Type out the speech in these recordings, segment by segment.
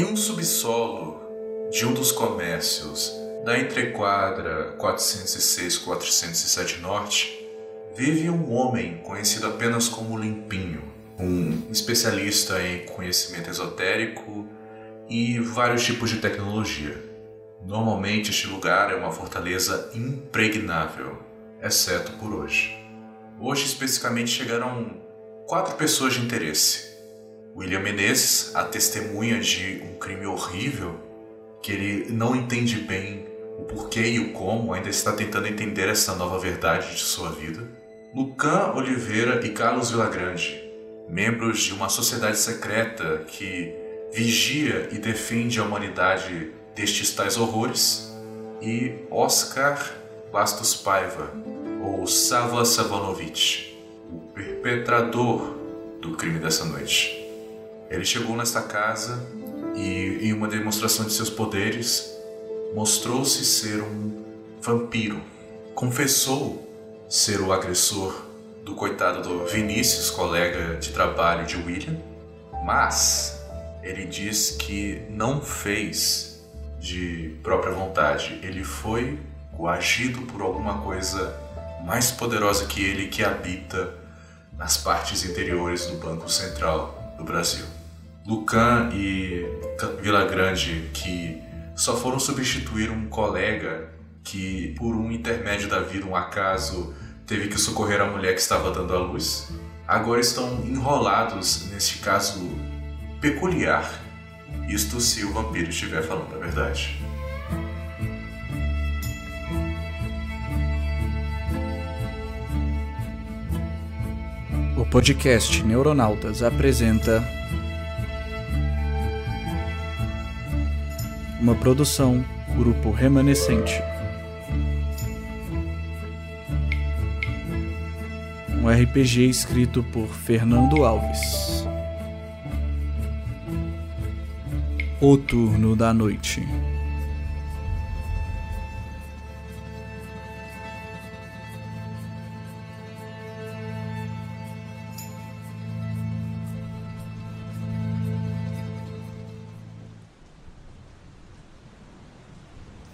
Em um subsolo de um dos comércios da entrequadra 406-407 Norte, vive um homem conhecido apenas como Limpinho, um especialista em conhecimento esotérico e vários tipos de tecnologia. Normalmente este lugar é uma fortaleza impregnável, exceto por hoje. Hoje especificamente chegaram quatro pessoas de interesse William Menezes, a testemunha de um crime horrível que ele não entende bem o porquê e o como, ainda está tentando entender essa nova verdade de sua vida. Lucan Oliveira e Carlos Villagrande, membros de uma sociedade secreta que vigia e defende a humanidade destes tais horrores. E Oscar Bastos Paiva, ou Sava Savanovich, o perpetrador do crime dessa noite. Ele chegou nesta casa e, em uma demonstração de seus poderes, mostrou-se ser um vampiro. Confessou ser o agressor do coitado do Vinícius, colega de trabalho de William, mas ele diz que não fez de própria vontade. Ele foi coagido por alguma coisa mais poderosa que ele que habita nas partes interiores do Banco Central do Brasil. Lucan e Vila Grande que só foram substituir um colega que, por um intermédio da vida, um acaso, teve que socorrer a mulher que estava dando à luz, agora estão enrolados neste caso peculiar. Isto se o vampiro estiver falando a verdade. O podcast Neuronautas apresenta uma produção Grupo Remanescente. Um RPG escrito por Fernando Alves. O Turno da Noite.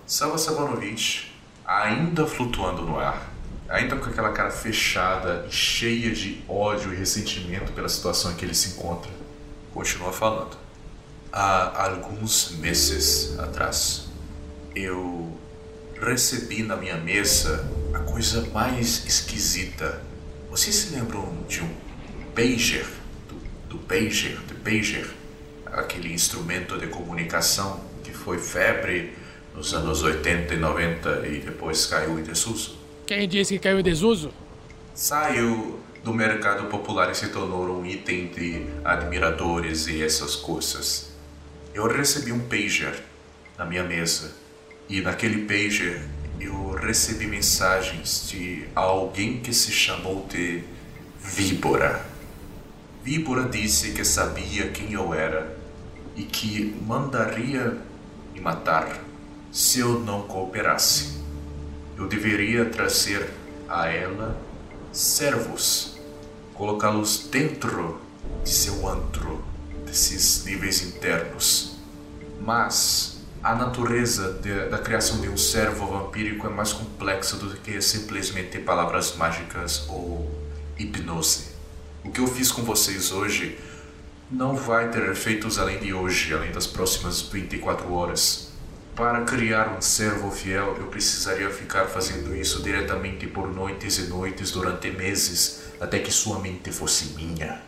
Sava Sabanovich, ainda flutuando no ar, ainda com aquela cara fechada, cheia de ódio e ressentimento pela situação em que ele se encontra, continua falando. Há alguns meses atrás, eu recebi na minha mesa a coisa mais esquisita. Vocês se lembram de um pager? Do, do pager, do pager? Aquele instrumento de comunicação que foi febre nos anos 80 e 90 e depois caiu em desuso? Quem disse que caiu em desuso? Saiu do mercado popular e se tornou um item de admiradores e essas coisas. Eu recebi um pager na minha mesa e naquele pager eu recebi mensagens de alguém que se chamou de Víbora. Víbora disse que sabia quem eu era e que mandaria me matar se eu não cooperasse. Eu deveria trazer a ela servos, colocá-los dentro de seu antro, desses níveis internos. Mas a natureza de, da criação de um servo vampírico é mais complexa do que simplesmente palavras mágicas ou hipnose. O que eu fiz com vocês hoje não vai ter efeitos além de hoje, além das próximas 24 horas. Para criar um servo fiel, eu precisaria ficar fazendo isso diretamente por noites e noites durante meses, até que sua mente fosse minha.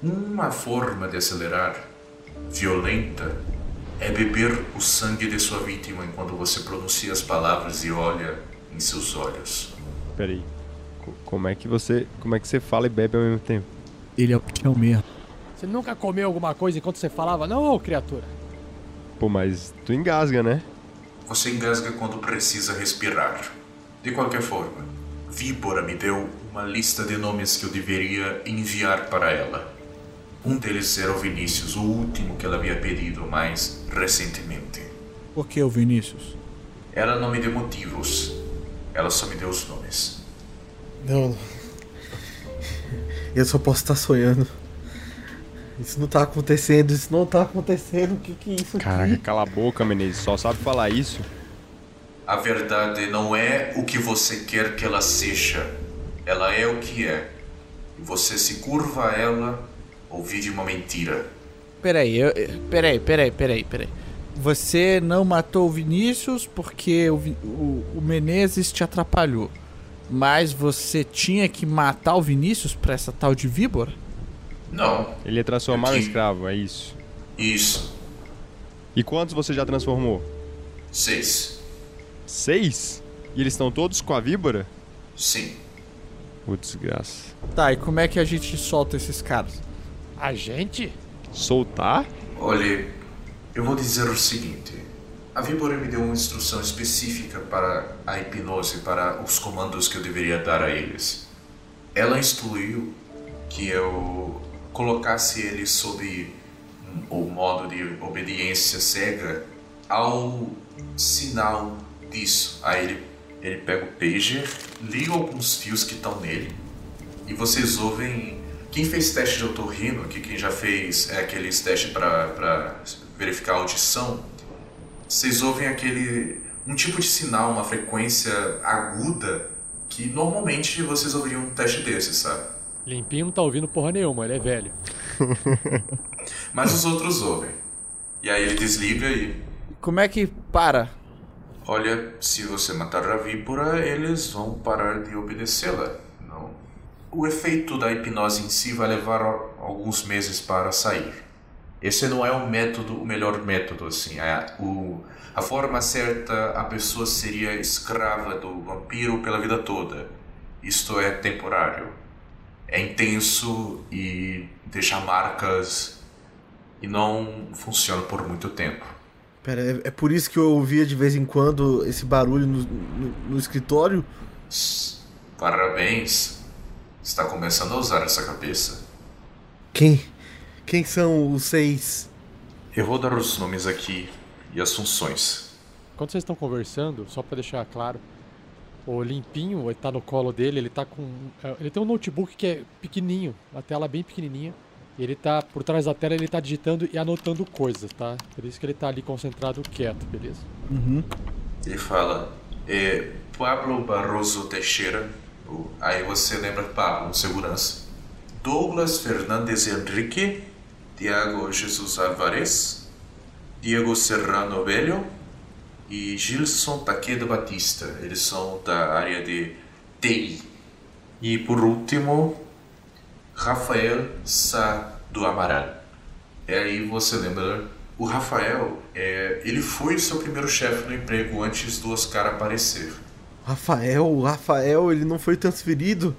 Uma forma de acelerar, violenta, é beber o sangue de sua vítima enquanto você pronuncia as palavras e olha em seus olhos. Peraí. Como é que você, como é que você fala e bebe ao mesmo tempo? Ele é o que é o mesmo. Você nunca comeu alguma coisa enquanto você falava? Não, criatura. Pô, mas tu engasga, né? Você engasga quando precisa respirar. De qualquer forma, Víbora me deu uma lista de nomes que eu deveria enviar para ela. Um deles era o Vinícius, o último que ela havia pedido mais recentemente. Por que o Vinícius? Ela não me deu motivos. Ela só me deu os nomes. Não. Eu só posso estar sonhando. Isso não tá acontecendo, isso não tá acontecendo. O que que é isso Caraca, aqui? cala a boca, Menezes. Só sabe falar isso. A verdade não é o que você quer que ela seja. Ela é o que é. E você se curva a ela ou vive uma mentira. Peraí, eu, eu- peraí, peraí, peraí, peraí. Você não matou o Vinícius porque o, o, o Menezes te atrapalhou. Mas você tinha que matar o Vinícius pra essa tal de víbora? Não, Ele ia transformar Aqui. escravo, é isso. isso. E quantos você já transformou? Seis. Seis? E eles estão todos com a víbora? Sim. Ô, desgraça. Tá, e como é que a gente solta esses caras? A gente? Soltar? Olhe, eu vou dizer o seguinte. A Víbora me deu uma instrução específica para a hipnose, para os comandos que eu deveria dar a eles. Ela instruiu que eu colocasse eles sob o modo de obediência cega ao sinal disso. Aí ele, ele pega o pager, liga alguns fios que estão nele e vocês ouvem. Quem fez teste de otorrino, aqui quem já fez é, aqueles testes para verificar a audição, vocês ouvem aquele. um tipo de sinal, uma frequência aguda que normalmente vocês ouviriam um teste desses, sabe? Limpinho não tá ouvindo porra nenhuma, ele é velho. Mas os outros ouvem. E aí ele desliga e. Como é que para? Olha, se você matar a víbora, eles vão parar de obedecê-la. Não. O efeito da hipnose em si vai levar alguns meses para sair. Esse não é o método, o melhor método, assim. É o, a forma certa, a pessoa seria escrava do vampiro pela vida toda. Isto é temporário. É intenso e deixa marcas e não funciona por muito tempo. Pera, é, é por isso que eu ouvia de vez em quando esse barulho no, no- no escritório? Parabéns. Está começando a usar essa cabeça. Quem? Quem são os seis? Eu vou dar os nomes aqui e as funções. Quando vocês estão conversando, só pra deixar claro, o Limpinho ele tá no colo dele, ele tá com. é, Ele tem um notebook que é pequenininho, a tela bem pequenininha. Ele tá, por trás da tela, ele tá digitando e anotando coisas, tá? Por isso que ele tá ali concentrado quieto, beleza? Ele fala: é, Pablo Barroso Teixeira. Aí você lembra Pablo, segurança. Douglas Fernandes Henrique. Tiago Jesus Alvarez. Diego Serrano Velho. E Gilson Taqueda Batista. Eles são da área de TI. E por último, Rafael Sá do Amaral. E aí você lembra, o Rafael, é, ele foi o seu primeiro chefe no emprego antes do Oscar aparecer. Rafael, o Rafael, ele não foi transferido?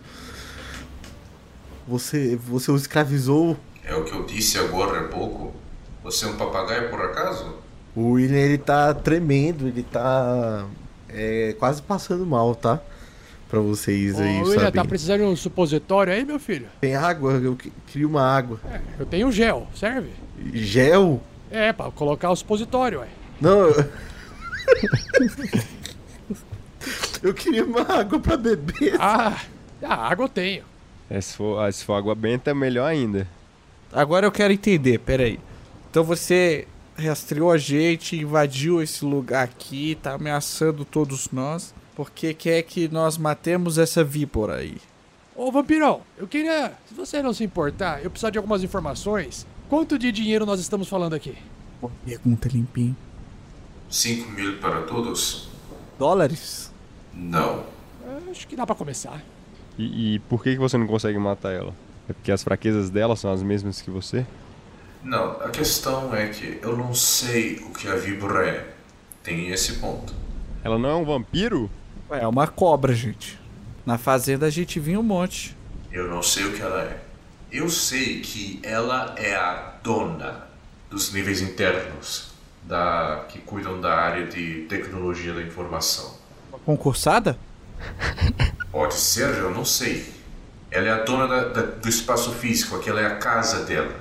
Você, você o escravizou? É o que eu disse agora há pouco. Você é um papagaio por acaso? O William, ele tá tremendo, ele tá é, quase passando mal, tá? Pra vocês Ô, aí, William, sabe? tá precisando de um supositório aí, meu filho? Tem água? Eu queria uma água. É, eu tenho gel, serve? Gel? É, pra colocar o supositório, ué. Não. eu- Eu queria uma água pra beber. Ah, a água eu tenho. É, se, for, ah, se for água benta, é melhor ainda. Agora eu quero entender, peraí. Então você rastreou a gente, invadiu esse lugar aqui, tá ameaçando todos nós, porque quer que nós matemos essa víbora aí. Ô, Vampirão, eu queria, se você não se importar, eu precisar de algumas informações. Quanto de dinheiro nós estamos falando aqui? Pergunta limpinho. 5 mil para todos? Dólares? Não. Acho que dá pra começar. E, e por que, que você não consegue matar ela? É porque as fraquezas dela são as mesmas que você? Não, a questão é que eu não sei o que a víbora é. Tem esse ponto. Ela não é um vampiro? Ué, é uma cobra, gente. Na fazenda a gente vinha um monte. Eu não sei o que ela é. Eu sei que ela é a dona dos níveis internos da que cuidam da área de tecnologia da informação. Uma concursada? Pode ser, eu não sei. Ela é a dona da- da- do espaço físico, aquela é a casa dela.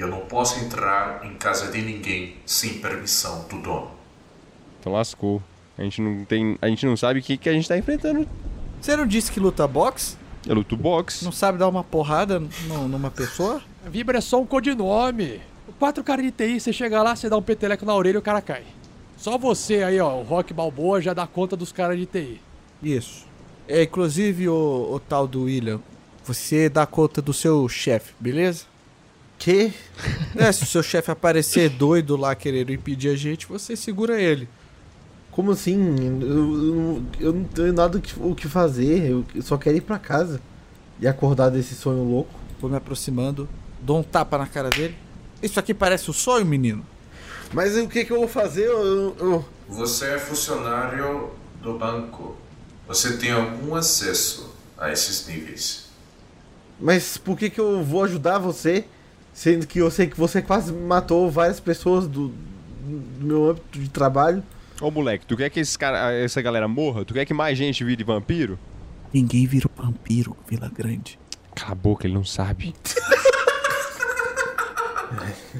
E eu não posso entrar em casa de ninguém sem permissão do dono. Então lascou. A gente não tem. A gente não sabe o que, que a gente tá enfrentando. Você não disse que luta boxe? Eu luto boxe. Não sabe dar uma porrada nu- numa pessoa? Vibra é só um codinome. Quatro caras de TI, você chega lá, você dá um peteleco na orelha e o cara cai. Só você aí, ó, o Rock Balboa já dá conta dos caras de TI. Isso. É, inclusive, o, o tal do William, você dá conta do seu chefe, beleza? Que? É, se o seu chefe aparecer doido lá querendo impedir a gente, você segura ele. Como assim? Eu, eu- eu não tenho nada o que, o que fazer. Eu só quero ir pra casa. E acordar desse sonho louco. Vou me aproximando, dou um tapa na cara dele. Isso aqui parece um sonho, menino? Mas o que, que eu vou fazer? Eu, eu- eu- Você é funcionário do banco. Você tem algum acesso a esses níveis. Mas por que, que eu vou ajudar você? Sendo que eu sei que você quase matou várias pessoas do, do meu âmbito de trabalho. Ô moleque, tu quer que esses cara, essa galera morra? Tu quer que mais gente vire vampiro? Ninguém vira vampiro, Vila Grande. Cala a boca, ele não sabe.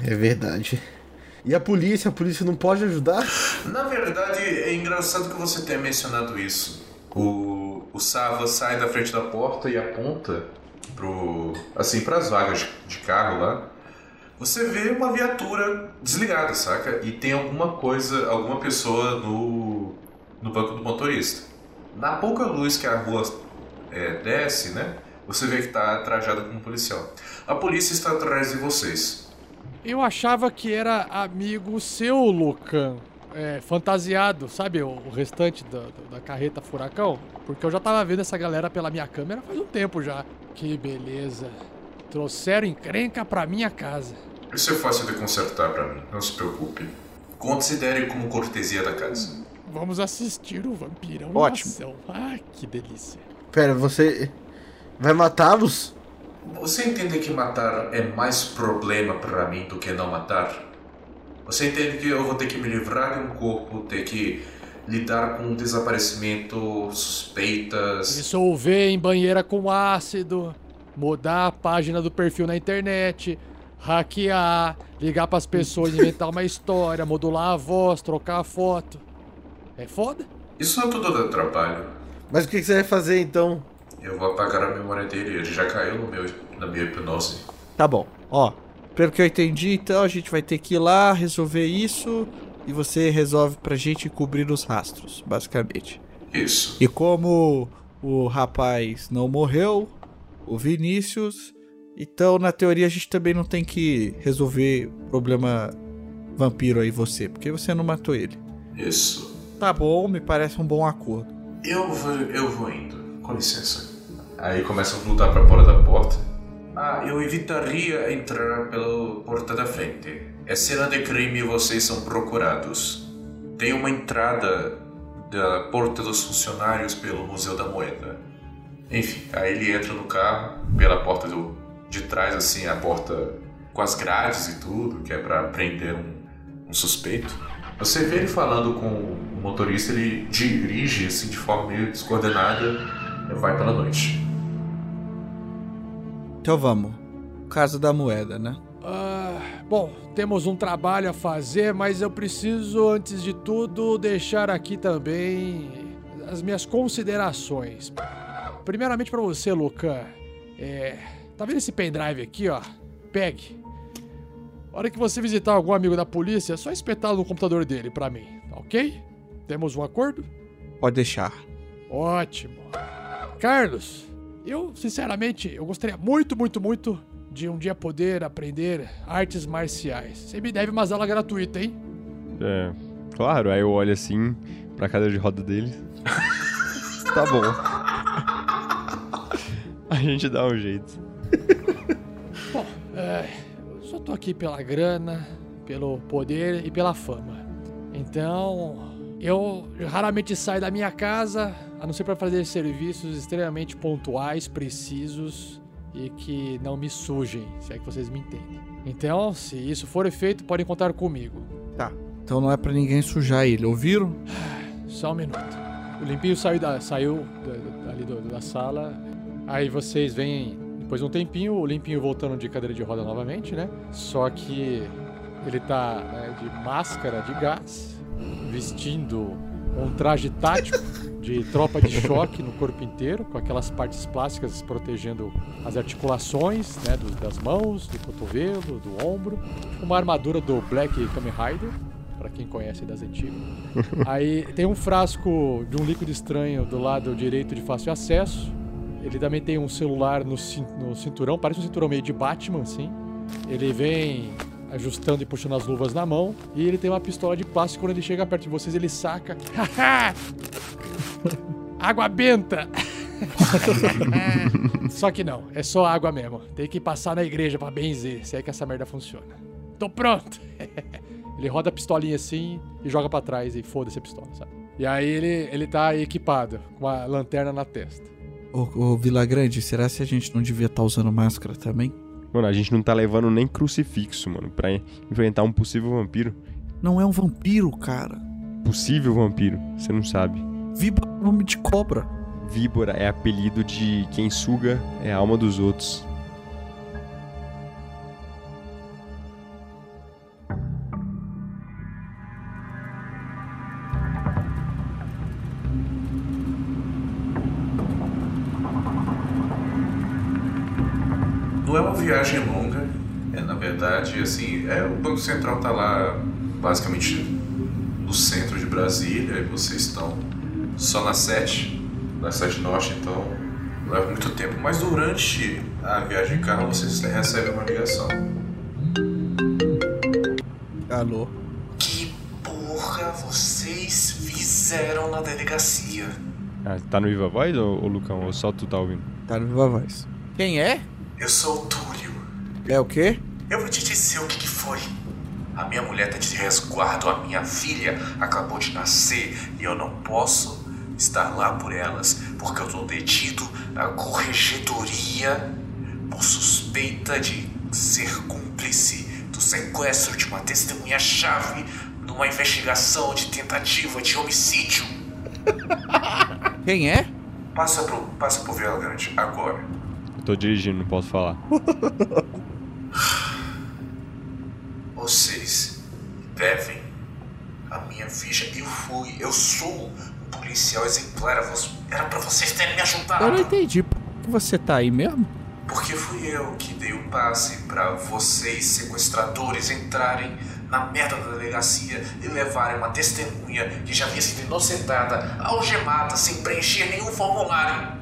É verdade. E a polícia? A polícia não pode ajudar? Na verdade, é engraçado que você tenha mencionado isso. O, o Sava sai da frente da porta e aponta pro assim para as vagas de, carro lá. Você vê uma viatura desligada, saca? E tem alguma coisa, alguma pessoa no, no banco do motorista. Na pouca luz que a rua é, desce, né? Você vê que está trajado como policial. A polícia está atrás de vocês. Eu achava que era amigo seu, Lucan. É, fantasiado, sabe? O, o restante da, da- carreta furacão. Porque eu já tava vendo essa galera pela minha câmera faz um tempo já. Que beleza. Trouxeram encrenca pra minha casa. Isso é fácil de consertar para mim, não se preocupe. Considere como cortesia da casa. Vamos assistir o vampirão Ótimo. ação. Ah, que delícia. Pera, você vai matá-los? Você entende que matar é mais problema para mim do que não matar? Você entende que eu vou ter que me livrar de um corpo, ter que lidar com um desaparecimento, suspeitas. Dissolver em banheira com ácido, mudar a página do perfil na internet, hackear, ligar pras pessoas, inventar uma história, modular a voz, trocar a foto. É foda? Isso não tudo dá trabalho. Mas o que, que você vai fazer então? Eu vou apagar a memória dele, ele já caiu no meu, na minha hipnose. Tá bom, ó. Pelo que eu entendi, então a gente vai ter que ir lá resolver isso e você resolve pra gente cobrir os rastros, basicamente. Isso. E como o rapaz não morreu, o Vinícius, então na teoria a gente também não tem que resolver o problema vampiro aí você, porque você não matou ele. Isso. Tá bom, me parece um bom acordo. Eu vou, eu vou indo. Com licença. Aí começam a lutar para fora da porta. Ah, eu evitaria entrar pela porta da frente. É cena de crime e vocês são procurados. Tem uma entrada da porta dos funcionários pelo Museu da Moeda. Enfim, aí ele entra no carro pela porta do, de trás, assim, a porta com as grades e tudo, que é para prender um, um suspeito. Você vê ele falando com o motorista, ele dirige assim de forma meio descoordenada e vai pela noite. Então vamos. Casa da moeda, né? Ah, bom, temos um trabalho a fazer, mas eu preciso, antes de tudo, deixar aqui também as minhas considerações. Primeiramente pra você, Lucan. É. Tá vendo esse pendrive aqui, ó? Pegue. A hora que você visitar algum amigo da polícia, é só espetá-lo no computador dele pra mim, tá ok? Temos um acordo? Pode deixar. Ótimo. Carlos, eu, sinceramente, eu gostaria muito, muito, muito de um dia poder aprender artes marciais. Você me deve umas aulas gratuitas, hein? É, claro, aí eu olho assim pra cadeira de roda dele. tá bom. A gente dá um jeito. Bom, é, eu só tô aqui pela grana, pelo poder e pela fama. Então, eu raramente saio da minha casa, a não ser para fazer serviços extremamente pontuais, precisos e que não me sujem, se é que vocês me entendem. Então, se isso for feito, podem contar comigo. Tá. Então não é pra ninguém sujar ele, ouviram? Só um minuto. O limpinho saiu da, saiu da- ali do- da sala. Aí vocês veem, depois de um tempinho, o limpinho voltando de cadeira de roda novamente, né? Só que ele tá né, de máscara de gás, vestindo um traje tático de tropa de choque no corpo inteiro, com aquelas partes plásticas protegendo as articulações, né, do- das mãos, do cotovelo, do ombro. Uma armadura do Black Kamen Rider, para quem conhece das antigas. Aí tem um frasco de um líquido estranho do lado direito de fácil acesso. Ele também tem um celular no, cin- no cinturão, parece um cinturão meio de Batman, assim. Ele vem ajustando e puxando as luvas na mão. E ele tem uma pistola de plástico. Quando ele chega perto de vocês, ele saca. Água benta! só que não, é só água mesmo. Tem que passar na igreja pra benzer, se é que essa merda funciona. Tô pronto! ele roda a pistolinha assim e joga pra trás e foda-se a pistola, sabe? E aí ele, ele tá equipado, com a lanterna na testa. Ô, ô Vila Grande, será que a gente não devia estar usando máscara também? Mano, a gente não tá levando nem crucifixo, mano, pra enfrentar um possível vampiro. Não é um vampiro, cara. Possível vampiro, você não sabe. Viba é nome de cobra. Víbora é apelido de quem suga é a alma dos outros. É o Banco Central tá lá basicamente no centro de Brasília e vocês estão só na 7, na 7 Norte, então não leva muito tempo, mas durante a viagem de carro vocês recebem uma ligação. Alô? Que porra vocês fizeram na delegacia? Ah, tá no Viva Voz, ô, ô Lucão? Ou só tu tá ouvindo? Tá no Viva Voz. Quem é? Eu sou o Túlio. É o quê? Eu vou te dizer o que, que foi. A minha mulher tá de resguardo, a minha filha acabou de nascer e eu não posso estar lá por elas porque eu tô detido na corregedoria por suspeita de ser cúmplice do sequestro de uma testemunha-chave numa investigação de tentativa de homicídio. Quem é? Passa pro, passa pro Vila Grande agora. Eu tô dirigindo, não posso falar. Vocês devem a minha ficha. Eu fui, eu sou um policial exemplar. Era pra vocês terem me ajudado. Eu não entendi. Por que você tá aí mesmo? Porque fui eu que dei o passe pra vocês, sequestradores, entrarem na merda da delegacia e levarem uma testemunha que já havia sido inocentada, algemada, sem preencher nenhum formulário.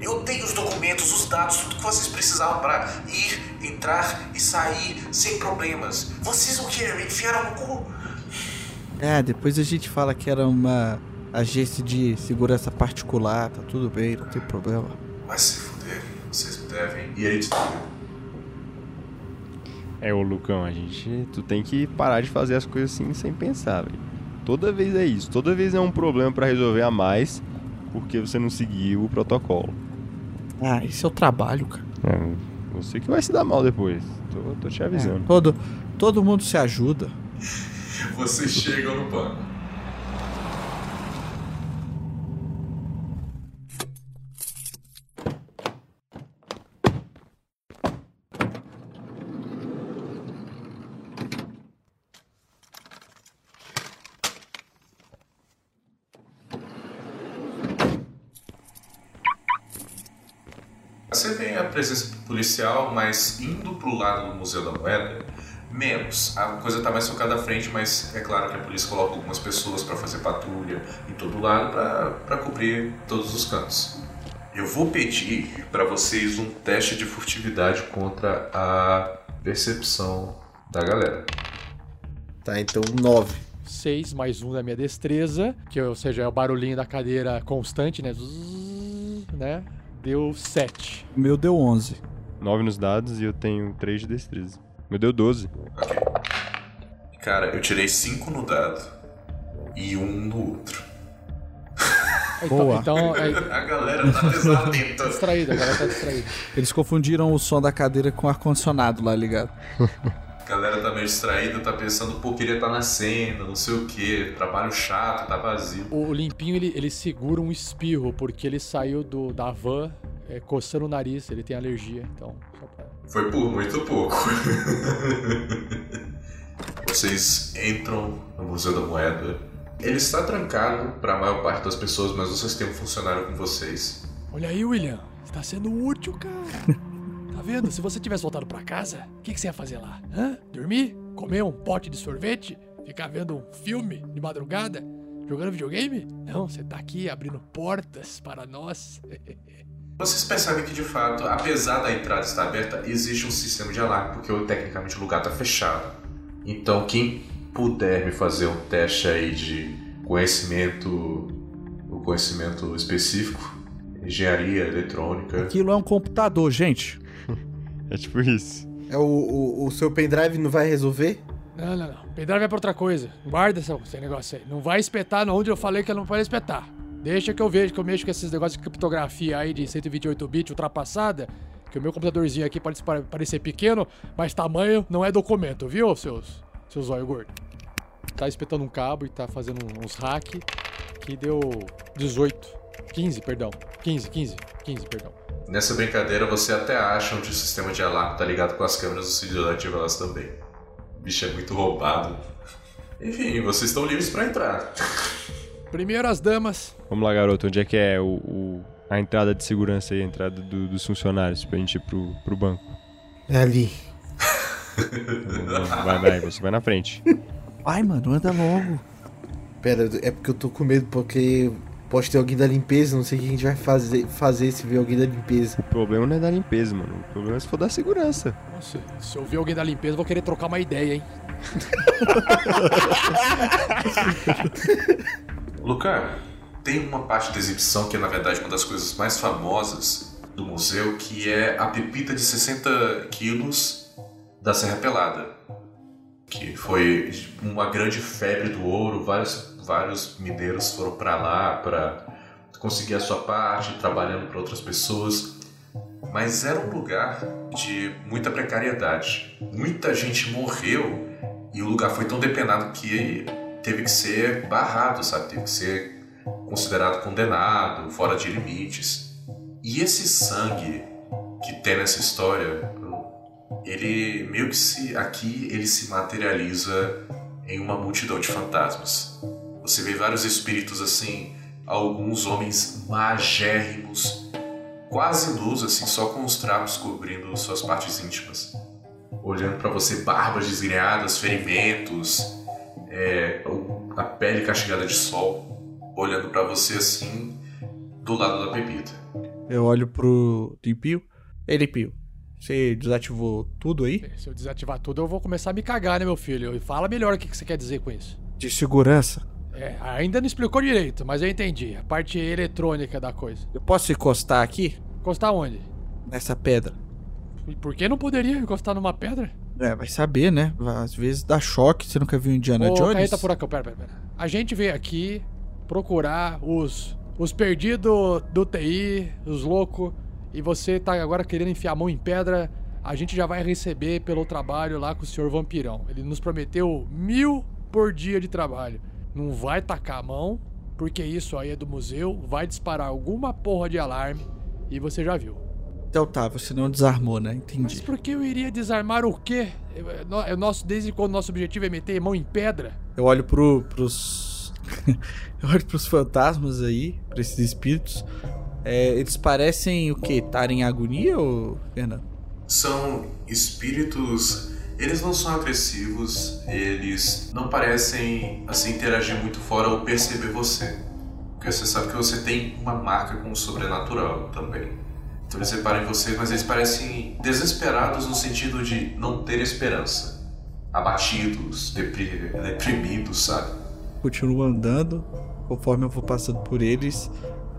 Eu tenho os documentos, os dados, tudo que vocês precisavam pra ir, entrar e sair sem problemas. Vocês o que? Me enfiaram no cu? É, depois a gente fala que era uma agência de segurança particular, tá tudo bem, não tem problema. Mas se fuder, vocês me devem. E aí, É, ô Lucão, a gente. Tu tem que parar de fazer as coisas assim sem pensar, velho. Toda vez é isso. Toda vez é um problema pra resolver a mais porque você não seguiu o protocolo. Ah, esse é o trabalho, cara. É, você que vai se dar mal depois. Tô, tô te avisando. Todo, todo mundo se ajuda. vocês chegam no banco. Você vê a presença policial, mas indo pro lado do Museu da Moeda, menos. A coisa tá mais focada à frente, mas é claro que a polícia coloca algumas pessoas para fazer patrulha em todo lado para cobrir todos os cantos. Eu vou pedir para vocês um teste de furtividade contra a percepção da galera. Tá, então 9. 6 mais 1 da minha destreza, que ou seja, é o barulhinho da cadeira constante, né? Zzz, né? Deu 7. O meu deu 11. 9 nos dados e eu tenho 3 de destreza. Meu deu 12. Ok. Cara, eu tirei 5 no dado e um no outro. Boa. Então, então é A galera tá desatenta. distraída, agora tá distraída. Eles confundiram o som da cadeira com o ar-condicionado lá ligado. A galera tá meio distraída, tá pensando, pô, queria estar na cena, não sei o que, trabalho chato, tá vazio. O limpinho ele, ele segura um espirro porque ele saiu do, da van é, coçando o nariz, ele tem alergia, então. Pra... Foi por muito pouco. Vocês entram no Museu da Moeda Ele está trancado para a maior parte das pessoas, mas vocês têm um funcionário com vocês. Olha aí, William. Está sendo útil, cara. tá vendo? Se você tivesse voltado pra casa, o que, que você ia fazer lá? Hã? Dormir? Comer um pote de sorvete? Ficar vendo um filme de madrugada? Jogando videogame? Não, você tá aqui abrindo portas para nós. Vocês percebem que, de fato, apesar da entrada estar aberta, existe um sistema de alarme, porque tecnicamente o lugar está fechado. Então, quem puder me fazer um teste aí de conhecimento, o conhecimento específico, engenharia eletrônica. Aquilo é um computador, gente. É tipo isso. É o, o, o seu pendrive não vai resolver? Não, não, não. Pendrive é pra outra coisa. Guarda esse, negócio aí. Não vai espetar onde eu falei que não pode espetar. Deixa que eu vejo que eu mexo com esses negócios de criptografia aí de 128 bits ultrapassada. Que o meu computadorzinho aqui pode parecer pequeno, mas tamanho não é documento, viu, seus, seus olhos gordos? Tá espetando um cabo e tá fazendo uns hack que deu 18. 15, perdão. 15, 15, 15, perdão. Nessa brincadeira você até acha onde o sistema de alarme tá ligado com as câmeras do ativa elas também. Bicho é muito roubado. Enfim, vocês estão livres para entrar. Primeiro as damas. Vamos lá, garoto. Onde é que é o, o a entrada de segurança aí, a entrada do, dos funcionários pra gente ir pro, pro banco? É ali. Vai, vai, você vai na frente. Vai, mano, anda logo. Pera, é porque eu tô com medo, porque pode ter alguém da limpeza, não sei o que a gente vai fazer, fazer se ver alguém da limpeza. O problema não é da limpeza, mano. O problema é se for da segurança. Nossa, se eu ver alguém da limpeza, eu vou querer trocar uma ideia, hein? Tem uma parte da exibição que é, na verdade, uma das coisas mais famosas do museu, que é a pepita de 60 quilos da Serra Pelada. Que foi uma grande febre do ouro, vários, vários mineiros foram para lá para conseguir a sua parte, trabalhando para outras pessoas. Mas era um lugar de muita precariedade. Muita gente morreu e o lugar foi tão depenado que teve que ser barrado, sabe? Teve que ser considerado condenado, fora de limites. E esse sangue que tem nessa história, ele meio que se aqui ele se materializa em uma multidão de fantasmas. Você vê vários espíritos assim, alguns homens magérrimos, quase luz assim, só com os trapos cobrindo suas partes íntimas. Olhando para você, barbas desgrenhadas, ferimentos, é, a pele castigada de sol, olhando para você assim, do lado da bebida. Eu olho pro Limpio. Ei, Limpio, você desativou tudo aí? Se eu desativar tudo, eu vou começar a me cagar, né, meu filho? Fala melhor o que você quer dizer com isso. De segurança? É, ainda não explicou direito, mas eu entendi. A parte eletrônica da coisa. Eu posso encostar aqui? Encostar onde? Nessa pedra. E por que não poderia encostar numa pedra? É, vai saber, né? Às vezes dá choque, você nunca viu Indiana Ô, Jones? Carreta Furacão, pera, pera, pera. A gente veio aqui procurar os, os perdidos do TI, os loucos, e você tá agora querendo enfiar a mão em pedra. A gente já vai receber pelo trabalho lá com o senhor Vampirão. Ele nos prometeu mil por dia de trabalho. Não vai tacar a mão, porque isso aí é do museu, vai disparar alguma porra de alarme, e você já viu. Então tá, você não desarmou, né? Mas Entendi. por que eu iria desarmar o quê? É, no- nosso, desde quando nosso objetivo é meter a mão em pedra? Eu olho pro, pros. eu olho pros fantasmas aí, pra esses espíritos. É, eles parecem o quê? Estarem em agonia, ou, Fernando? São espíritos. Eles não são agressivos, eles não parecem assim interagir muito fora ou perceber você. Porque você sabe que você tem uma marca com o sobrenatural também. Então eles reparam em você, mas eles parecem desesperados no sentido de não ter esperança. Abatidos, depri- deprimidos, sabe? Continuo andando. Conforme eu vou passando por eles,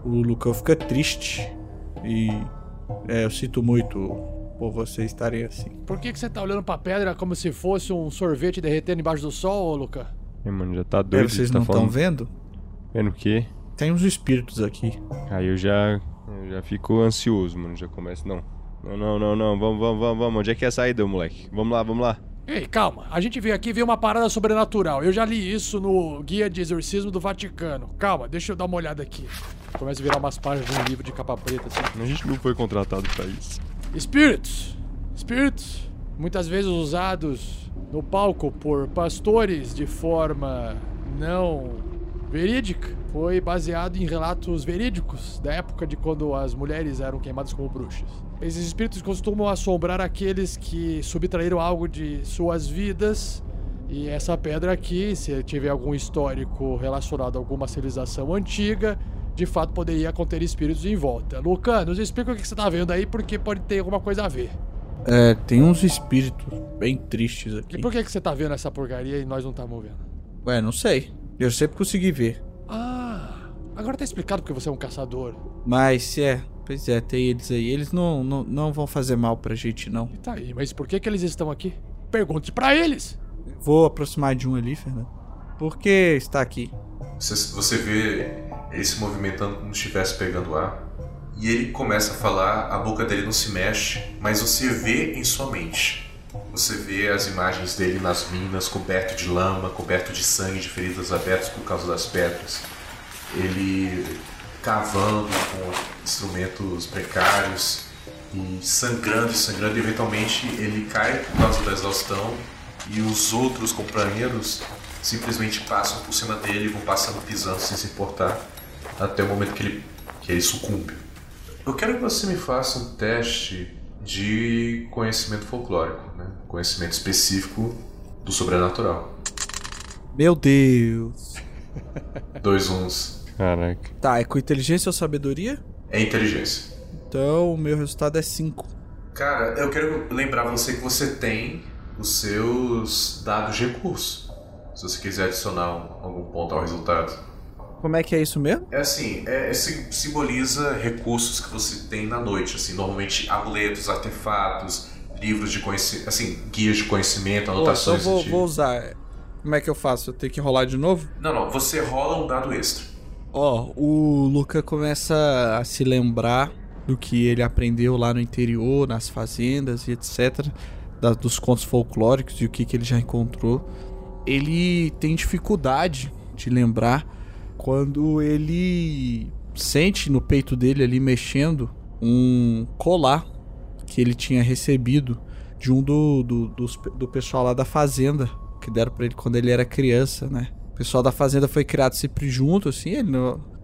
o Lucão fica triste. E. É, eu sinto muito por vocês estarem assim. Por que, que você tá olhando pra pedra como se fosse um sorvete derretendo embaixo do sol, ô Luca? É, mano, já tá É, doido. vocês você tá não estão falando. vendo? Vendo o quê? Tem uns espíritos aqui. Aí eu já. Já fico ansioso, mano. Já começo. Não. Não, não, não, não. Vamos, vamos, vamos, vamos. Onde é que é a saída, moleque? Vamos lá, vamos lá. Ei, calma. A gente veio aqui ver uma parada sobrenatural. Eu já li isso no Guia de Exorcismo do Vaticano. Calma, deixa eu dar uma olhada aqui. Começa a virar umas páginas de um livro de capa preta, assim. A gente não foi contratado pra isso. Espíritos. Espíritos. Muitas vezes usados no palco por pastores de forma não verídica. Foi baseado em relatos verídicos da época de quando as mulheres eram queimadas como bruxas. Esses espíritos costumam assombrar aqueles que subtraíram algo de suas vidas. E essa pedra aqui, se tiver algum histórico relacionado a alguma civilização antiga, de fato poderia conter espíritos em volta. Lucan, nos explica o que você tá vendo aí, porque pode ter alguma coisa a ver. É, tem uns espíritos bem tristes aqui. E por que, que você tá vendo essa porcaria e nós não estamos vendo? Ué, não sei. Eu sempre consegui ver. Ah, agora tá explicado porque você é um caçador. Mas é, pois é, tem eles aí. Eles não, não, não vão fazer mal pra gente, não. E tá aí, mas por que, que eles estão aqui? Pergunte pra eles! Vou aproximar de um ali, Fernando. Por que está aqui? Você, você vê ele se movimentando como se estivesse pegando ar. E ele começa a falar, a boca dele não se mexe, mas você vê em sua mente. Você vê as imagens dele nas minas, coberto de lama, coberto de sangue, de feridas abertas por causa das pedras. Ele cavando com instrumentos precários e sangrando e sangrando. E eventualmente ele cai por causa da exaustão e os outros companheiros simplesmente passam por cima dele, vão passando pisando sem se importar até o momento que ele, que ele sucumbe. Eu quero que você me faça um teste de conhecimento folclórico, né? conhecimento específico do sobrenatural. Meu Deus. Dois uns. Caraca. Tá, é com inteligência ou sabedoria? É inteligência. Então o meu resultado é 5. Cara, eu quero lembrar você que você tem os seus dados de recurso. Se você quiser adicionar um- algum ponto ao resultado. Como é que é isso mesmo? É assim, é, é sim- simboliza recursos que você tem na noite, assim, normalmente amuletos, artefatos, livros de conhecimento, assim, guias de conhecimento, Pô, então anotações vou, de... vou usar. Como é que eu faço? Eu tenho que rolar de novo? Não, não, você rola um dado extra. Ó, o Luca começa a se lembrar do que ele aprendeu lá no interior, nas fazendas e etc. da- dos contos folclóricos e o que, que ele já encontrou. Ele tem dificuldade de lembrar quando ele sente no peito dele ali mexendo um colar que ele tinha recebido de um do, do, do pessoal lá da fazenda, que deram pra ele quando ele era criança, né? O pessoal da fazenda foi criado sempre junto, assim, ele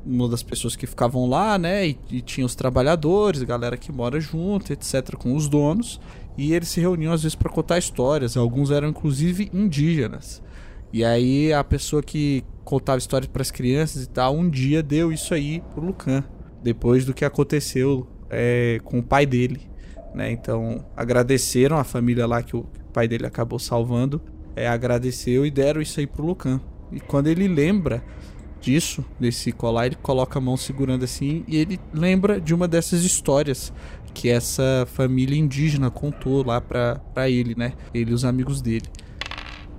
uma das pessoas que ficavam lá, né? E, e tinha os trabalhadores, galera que mora junto, etc., com os donos. E eles se reuniam às vezes pra contar histórias. Alguns eram inclusive indígenas. E aí a pessoa que contava histórias pras crianças e tal, um dia deu isso aí pro Lucan. Depois do que aconteceu é, com o pai dele. Né? Então agradeceram a família lá que o pai dele acabou salvando. É, agradeceu e deram isso aí pro Lucan. E quando ele lembra disso, desse colar, ele coloca a mão segurando assim e ele lembra de uma dessas histórias que essa família indígena contou lá pra ele, né? Ele e os amigos dele.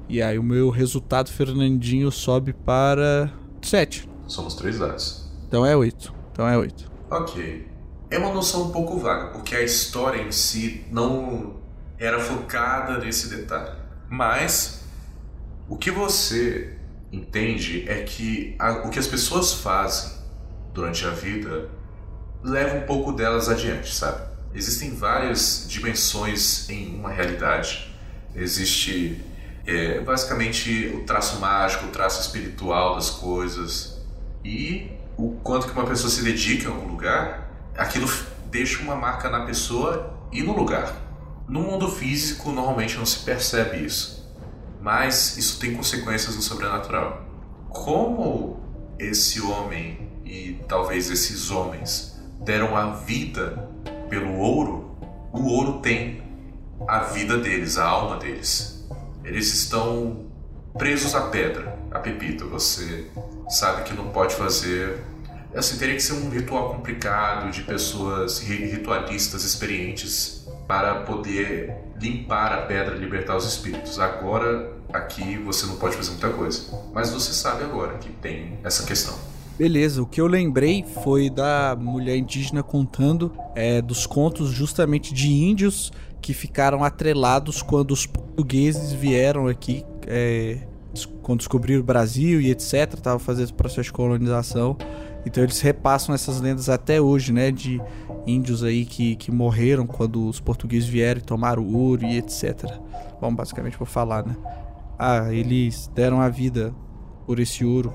E aí o meu resultado, Fernandinho, sobe para 7. Somos três dados. Então é 8. Então é 8. Ok. É uma noção um pouco vaga, porque a história em si não era focada nesse detalhe. Mas o que você entende é que a- o que as pessoas fazem durante a vida leva um pouco delas adiante, sabe? Existem várias dimensões em uma realidade. Existe é, basicamente o traço mágico, o traço espiritual das coisas e o quanto que uma pessoa se dedica a um lugar, aquilo deixa uma marca na pessoa e no lugar. No mundo físico, normalmente não se percebe isso, mas isso tem consequências no sobrenatural. Como esse homem e talvez esses homens deram a vida pelo ouro, o ouro tem a vida deles, a alma deles. Eles estão presos à pedra, à pepita. Você sabe que não pode fazer. Assim, teria que ser um ritual complicado de pessoas ri- ritualistas experientes para poder limpar a pedra e libertar os espíritos. Agora, aqui você não pode fazer muita coisa. Mas você sabe agora que tem essa questão. Beleza, o que eu lembrei foi da mulher indígena contando é, dos contos justamente de índios que ficaram atrelados quando os portugueses vieram aqui, é, quando descobriram o Brasil e etc. Estavam fazendo esse processo de colonização. Então eles repassam essas lendas até hoje, né? De índios aí que, que morreram quando os portugueses vieram e tomaram o ouro e etc. Bom, basicamente vou falar, né? Ah, eles deram a vida por esse ouro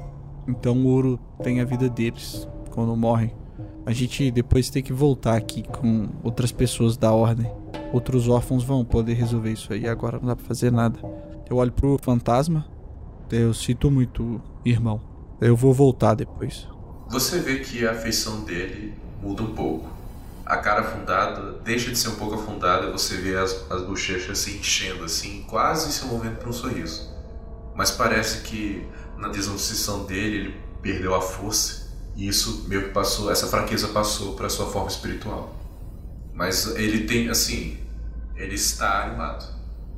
Então o ouro tem a vida deles quando morrem. A gente depois tem que voltar aqui com outras pessoas da ordem. Outros órfãos vão poder resolver isso aí. Agora não dá pra fazer nada. Eu olho pro fantasma. Eu sinto muito, irmão. Eu vou voltar depois. Você vê que a feição dele muda um pouco. A cara afundada deixa de ser um pouco afundada, você vê as, as bochechas se enchendo assim, quase se movendo para um sorriso. Mas parece que na desnutrição dele ele perdeu a força e isso meio que passou, essa fraqueza passou para sua forma espiritual. Mas ele tem, assim, ele está animado.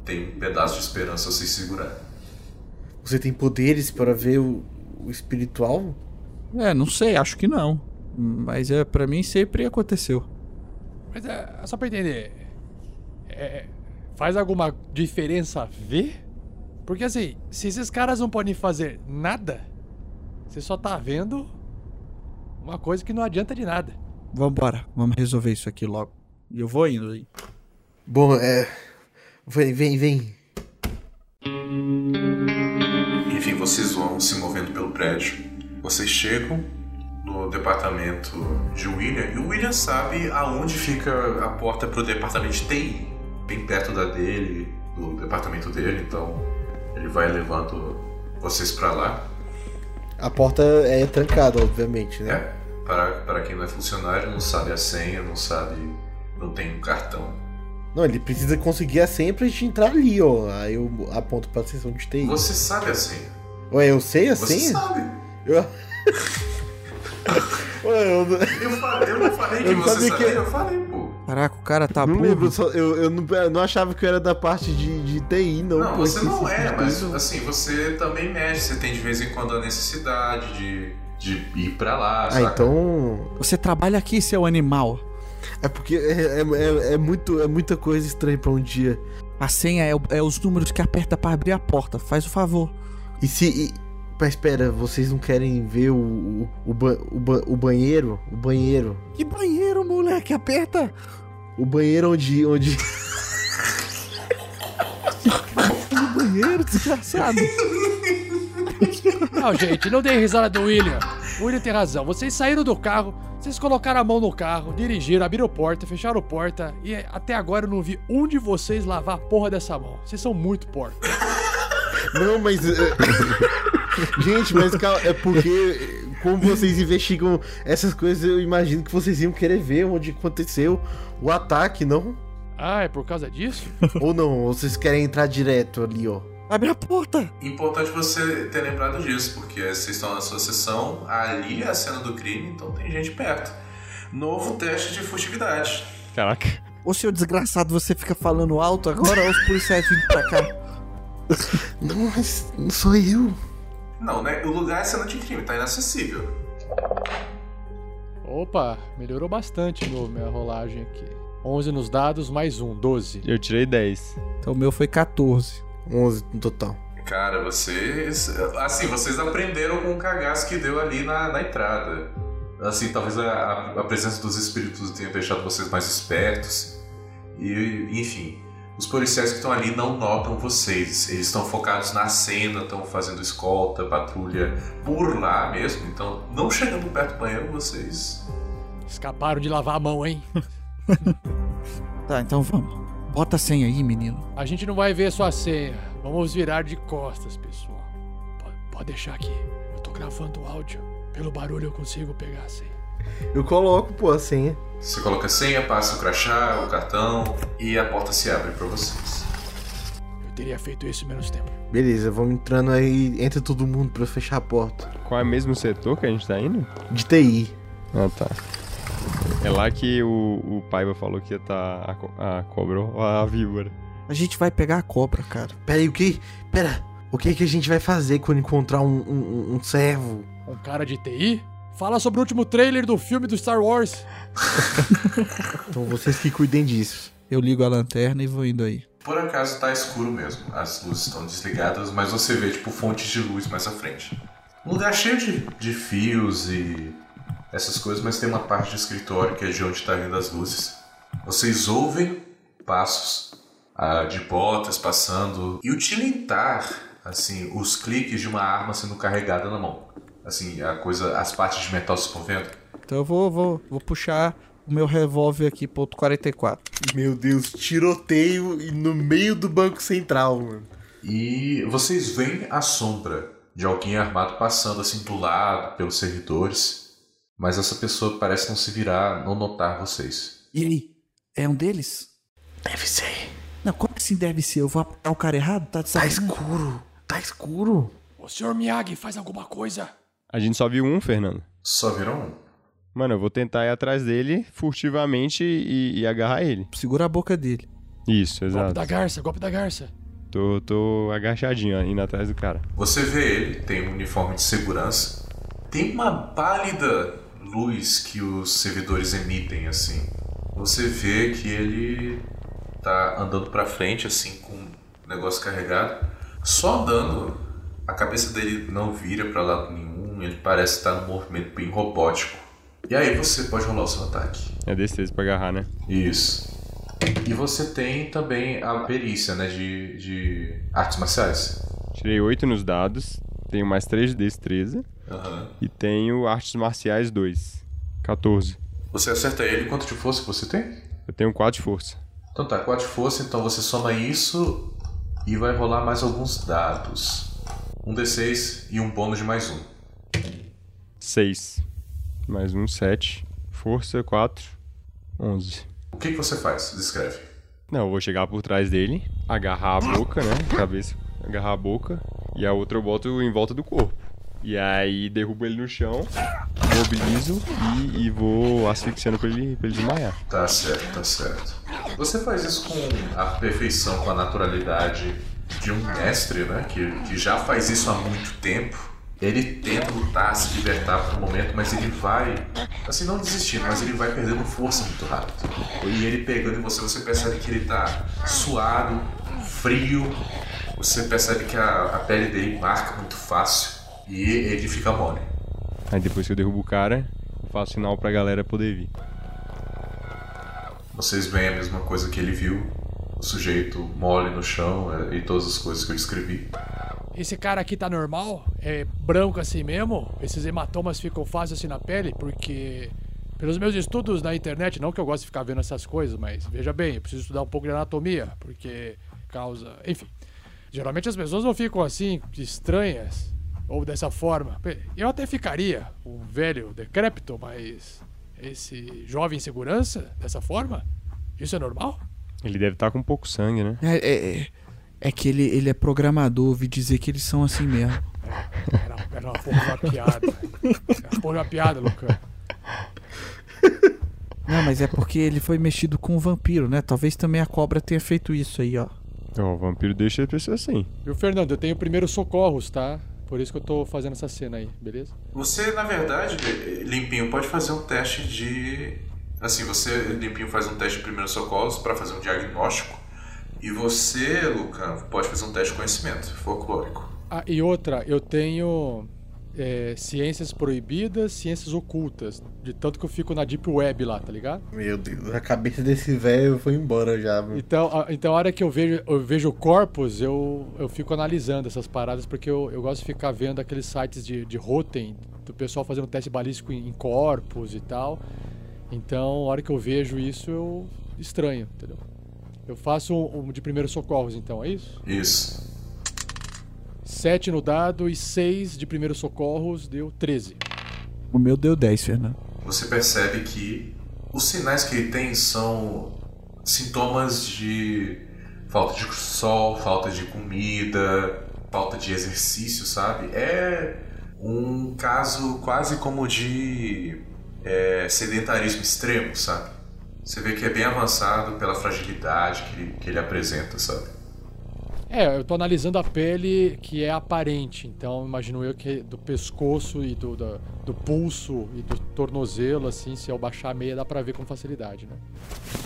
Tem um pedaço de esperança a se segurar. Você tem poderes para ver o, o espiritual? É, não sei, acho que não. Mas é, para mim sempre aconteceu. Mas é, só pra entender. É, faz alguma diferença ver? Porque assim, se esses caras não podem fazer nada, você só tá vendo uma coisa que não adianta de nada. Vambora, vamos resolver isso aqui logo. E eu vou indo aí. Bom, é. Vem, vem, vem. Enfim, vocês vão se movendo pelo prédio. Vocês chegam no departamento de William e o William sabe aonde fica a porta pro departamento de TI, bem perto da dele, do departamento dele, então ele vai levando vocês para lá. A porta é trancada, obviamente, né? É, para, para quem não é funcionário, não sabe a senha, não sabe, não tem um cartão. Não, ele precisa conseguir a senha pra gente entrar ali, ó. Aí eu aponto pra seção de TI. Você sabe a senha? Ué, eu sei a Você senha? sabe. Eu... Ué, eu... Eu, falei, eu não falei que Eu você sabia sabia, que- eu falei, pô. Caraca, o cara tá não burro. lembro, só- eu, eu, não, eu não achava que eu era da parte de, de TI, não. Não, você não é, tipo de mas assim, você também mexe, você tem de vez em quando a necessidade de, de ir pra lá, Ah, saca? então. Você trabalha aqui, seu animal. É porque é, é, é, é muito, é muita coisa estranha pra um dia. A senha é, é os números que aperta pra abrir a porta. Faz o favor. E se. E... Mas espera, vocês não querem ver o, o, o, ba- o, ba- o banheiro? O banheiro. Que banheiro, moleque? Aperta! O banheiro onde. onde... Que banheiro, desgraçado. Não, gente, não dei risada do William. O William tem razão. Vocês saíram do carro, vocês colocaram a mão no carro, dirigiram, abriram a porta, fecharam a porta e até agora eu não vi um de vocês lavar a porra dessa mão. Vocês são muito porcos. Não, mas. Gente, mas calma, é porque. Como vocês investigam essas coisas, eu imagino que vocês iam querer ver onde aconteceu o ataque, não? Ah, é por causa disso? Ou não? Ou vocês querem entrar direto ali, ó? Abre a porta. Importante você ter lembrado disso, porque vocês estão na sua sessão, ali é a cena do crime, então tem gente perto. Novo teste de furtividade. Caraca. Ô, seu desgraçado, você fica falando alto agora? Olha os policiais vindo pra cá. Não, mas não sou eu. Não, né? O lugar é cena de crime, tá inacessível. Opa, melhorou bastante meu, minha rolagem aqui. 11 nos dados, mais um, 12. Eu tirei 10. Então o meu foi 14. 11 no total. Cara, vocês. Assim, vocês aprenderam com o cagaço que deu ali na, na entrada. Assim, talvez a, a- a presença dos espíritos tenha deixado vocês mais espertos. E, enfim, os policiais que estão ali não notam vocês. Eles estão focados na cena, estão fazendo escolta, patrulha por lá mesmo. Então, não chegando perto do banheiro, vocês. Escaparam de lavar a mão, hein? Tá, então vamos. Bota a senha aí, menino. A gente não vai ver sua senha. Vamos virar de costas, pessoal. Pode, pode deixar aqui. Eu tô gravando o áudio. Pelo barulho eu consigo pegar a senha. Eu coloco, pô, a senha. Você coloca a senha, passa o crachá, o cartão e a porta se abre para vocês. Eu teria feito isso em menos tempo. Beleza, vamos entrando aí. Entra todo mundo pra fechar a porta. Qual é o mesmo setor que a gente tá indo? De TI. Ah, tá. É lá que o, o Paiva falou que ia tá a, co- a cobra ou a víbora. A gente vai pegar a cobra, cara. Pera aí, o que? Pera. O que que a gente vai fazer quando encontrar um, um, um servo? Um cara de TI? Fala sobre o último trailer do filme do Star Wars. Então vocês que cuidem disso. Eu ligo a lanterna e vou indo aí. Por acaso tá escuro mesmo. As luzes estão desligadas, mas você vê, tipo, fontes de luz mais à frente. Um lugar cheio de, de fios e essas coisas, mas tem uma parte de escritório que é de onde tá vindo as luzes. Vocês ouvem passos ah, de botas passando e o tilintar, assim, os cliques de uma arma sendo carregada na mão. Assim, a coisa, as partes de metal se movendo. Então eu vou, vou, vou puxar o meu revólver aqui, ponto 44. Meu Deus, tiroteio e no meio do Banco Central, mano. E vocês veem a sombra de alguém armado passando assim do lado, pelos servidores. Mas essa pessoa parece não se virar, não notar vocês. E aí? É um deles? Deve ser. Não, como assim deve ser? Eu vou apagar o cara errado? Tá de Tá escuro. Tá escuro. Ô, senhor Miyagi, faz alguma coisa. A gente só viu um, Fernando. Só viram um. Mano, eu vou tentar ir atrás dele furtivamente e, e agarrar ele. Segura a boca dele. Isso, Golpe exato. da garça, golpe da garça. Tô, tô agachadinho, indo atrás do cara. Você vê ele, tem um uniforme de segurança. Tem uma pálida luz que os servidores emitem, assim. Você vê que ele tá andando pra frente, assim, com o negócio carregado. Só andando, a cabeça dele não vira pra lado nenhum, ele parece estar num movimento bem robótico. E aí você pode rolar o seu ataque. É destreza pra agarrar, né? Isso. E você tem também a perícia, né, de, de artes marciais. Tirei 8 nos dados, tenho mais 3 de destreza Aham. e tenho artes marciais 2. 14. Você acerta ele, quanto de força você tem? Eu tenho 4 de força. Então tá, 4 de força, então você soma isso e vai rolar mais alguns dados. Um D6 e um bônus de mais um. 6. Mais um, 7. Força, 4. 11. O que, que você faz? Descreve. Não, eu vou chegar por trás dele, agarrar a boca, né? Cabeça, agarrar a boca. E a outra eu boto em volta do corpo. E aí derrubo ele no chão, mobilizo e, e vou asfixiando pra ele, pra ele desmaiar. Tá certo, tá certo. Você faz isso com a perfeição, com a naturalidade de um mestre, né? Que, que já faz isso há muito tempo. Ele tenta lutar, se libertar por um momento, mas ele vai, assim, não desistindo, mas ele vai perdendo força muito rápido. E ele pegando em você, você percebe que ele tá suado, frio, você percebe que a, a pele dele marca muito fácil e ele fica mole. Aí depois que eu derrubo o cara, eu faço sinal pra galera poder vir. Vocês veem a mesma coisa que ele viu, o sujeito mole no chão é, e todas as coisas que eu descrevi. Esse cara aqui tá normal? É branco assim mesmo? Esses hematomas ficam fáceis assim na pele? Porque, pelos meus estudos na internet, não que eu goste de ficar vendo essas coisas, mas veja bem, eu preciso estudar um pouco de anatomia, porque causa. Enfim. Geralmente as pessoas não ficam assim, estranhas, ou dessa forma. Eu até ficaria, um velho decrépito, mas. Esse jovem segurança, dessa forma? Isso é normal? Ele deve estar com pouco sangue, né? É, é, é- é que ele, ele é programador, ouvi dizer que eles são assim mesmo. Era, era uma porra de uma piada. Era uma porra de uma piada, Lucão. Não, mas é porque ele foi mexido com o vampiro, né? Talvez também a cobra tenha feito isso aí, ó. Ó, o vampiro deixa a pessoa assim. Viu, Fernando? Eu tenho primeiro socorros, tá? Por isso que eu tô fazendo essa cena aí, beleza? Você, na verdade, Limpinho, pode fazer um teste de. Assim, você, Limpinho, faz um teste de primeiros socorros para fazer um diagnóstico. E você, Lucan, pode fazer um teste de conhecimento folclórico. Ah, e outra, eu tenho é, ciências proibidas, ciências ocultas. De tanto que eu fico na Deep Web lá, tá ligado? Meu Deus, a cabeça desse velho foi embora já, mano. Então, a, então a hora que eu vejo, eu vejo corpos, eu, eu fico analisando essas paradas, porque eu, eu gosto de ficar vendo aqueles sites de, de Rotten, do pessoal fazendo teste balístico em, em corpos e tal. Então, a hora que eu vejo isso, eu estranho, entendeu? Eu faço um, um de primeiros socorros, então, é isso? Isso. 7 no dado e 6 de primeiros socorros deu 13. O meu deu 10, Fernando. Você percebe que os sinais que ele tem são sintomas de falta de sol, falta de comida, falta de exercício, sabe? É um caso quase como de é, sedentarismo extremo, sabe? Você vê que é bem avançado pela fragilidade que ele, que ele apresenta, sabe? É, eu tô analisando a pele que é aparente, então imagino eu que do pescoço e do, do, do pulso e do tornozelo, assim, se eu baixar a meia dá pra ver com facilidade, né?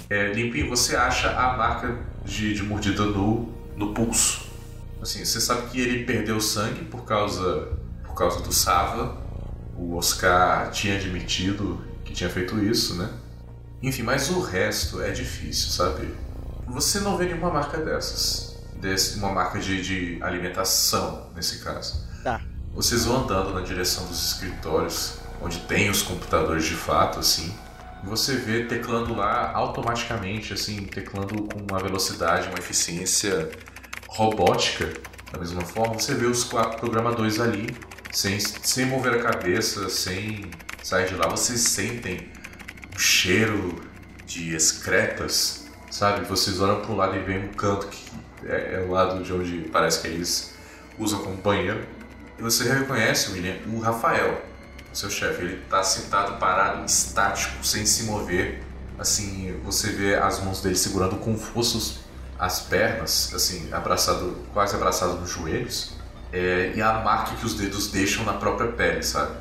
É, Limpinho, você acha a marca de, de mordida no, no pulso. Assim, você sabe que ele perdeu sangue por causa, por causa do Sava. O Oscar tinha admitido que tinha feito isso, né? Enfim, mas o resto é difícil, sabe? Você não vê nenhuma marca dessas. Desse, uma marca de, de alimentação, nesse caso. Tá. Vocês vão andando na direção dos escritórios, onde tem os computadores de fato, assim. Você vê teclando lá automaticamente, assim, teclando com uma velocidade, uma eficiência robótica. Da mesma forma, você vê os quatro programadores ali, sem, sem mover a cabeça, sem sair de lá. Vocês sentem cheiro de excretas, sabe? Vocês olham para o lado e veem um canto que é, é o lado de onde parece que eles usam como banheiro. E você reconhece, William, o Rafael, seu chefe. Ele está sentado, parado, estático, sem se mover. Assim, você vê as mãos dele segurando com forças as pernas, assim, abraçado, quase abraçado nos joelhos. É, e a marca que os dedos deixam na própria pele, sabe?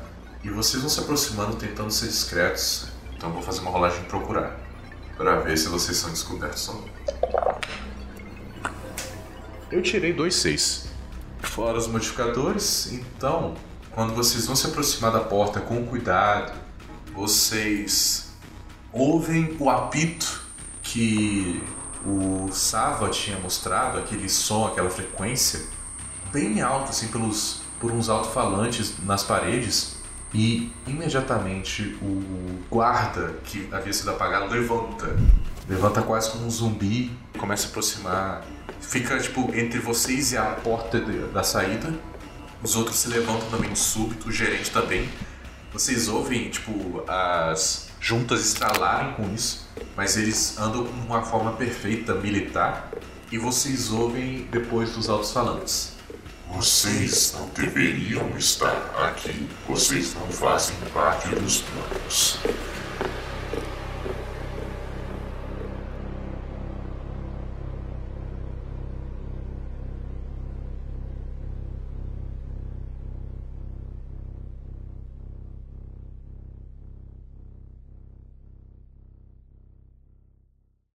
E vocês vão se aproximando, tentando ser discretos. Então eu vou fazer uma rolagem de procurar. Para ver se vocês são descobertos ou não. Eu tirei dois seis. Fora os modificadores, então, quando vocês vão se aproximar da porta com cuidado, vocês ouvem o apito que o Sava tinha mostrado, aquele som, aquela frequência, bem alto, assim, pelos, por uns alto-falantes nas paredes. E imediatamente o guarda que havia sido apagado levanta. Levanta quase como um zumbi, começa a aproximar. Fica tipo entre vocês e a porta de, da saída. Os outros se levantam também de súbito, o gerente também. Vocês ouvem, tipo, as juntas estralarem com isso, mas eles andam com uma forma perfeita militar. E vocês ouvem depois dos altos falantes. Vocês não deveriam estar aqui. Vocês não fazem parte dos planos.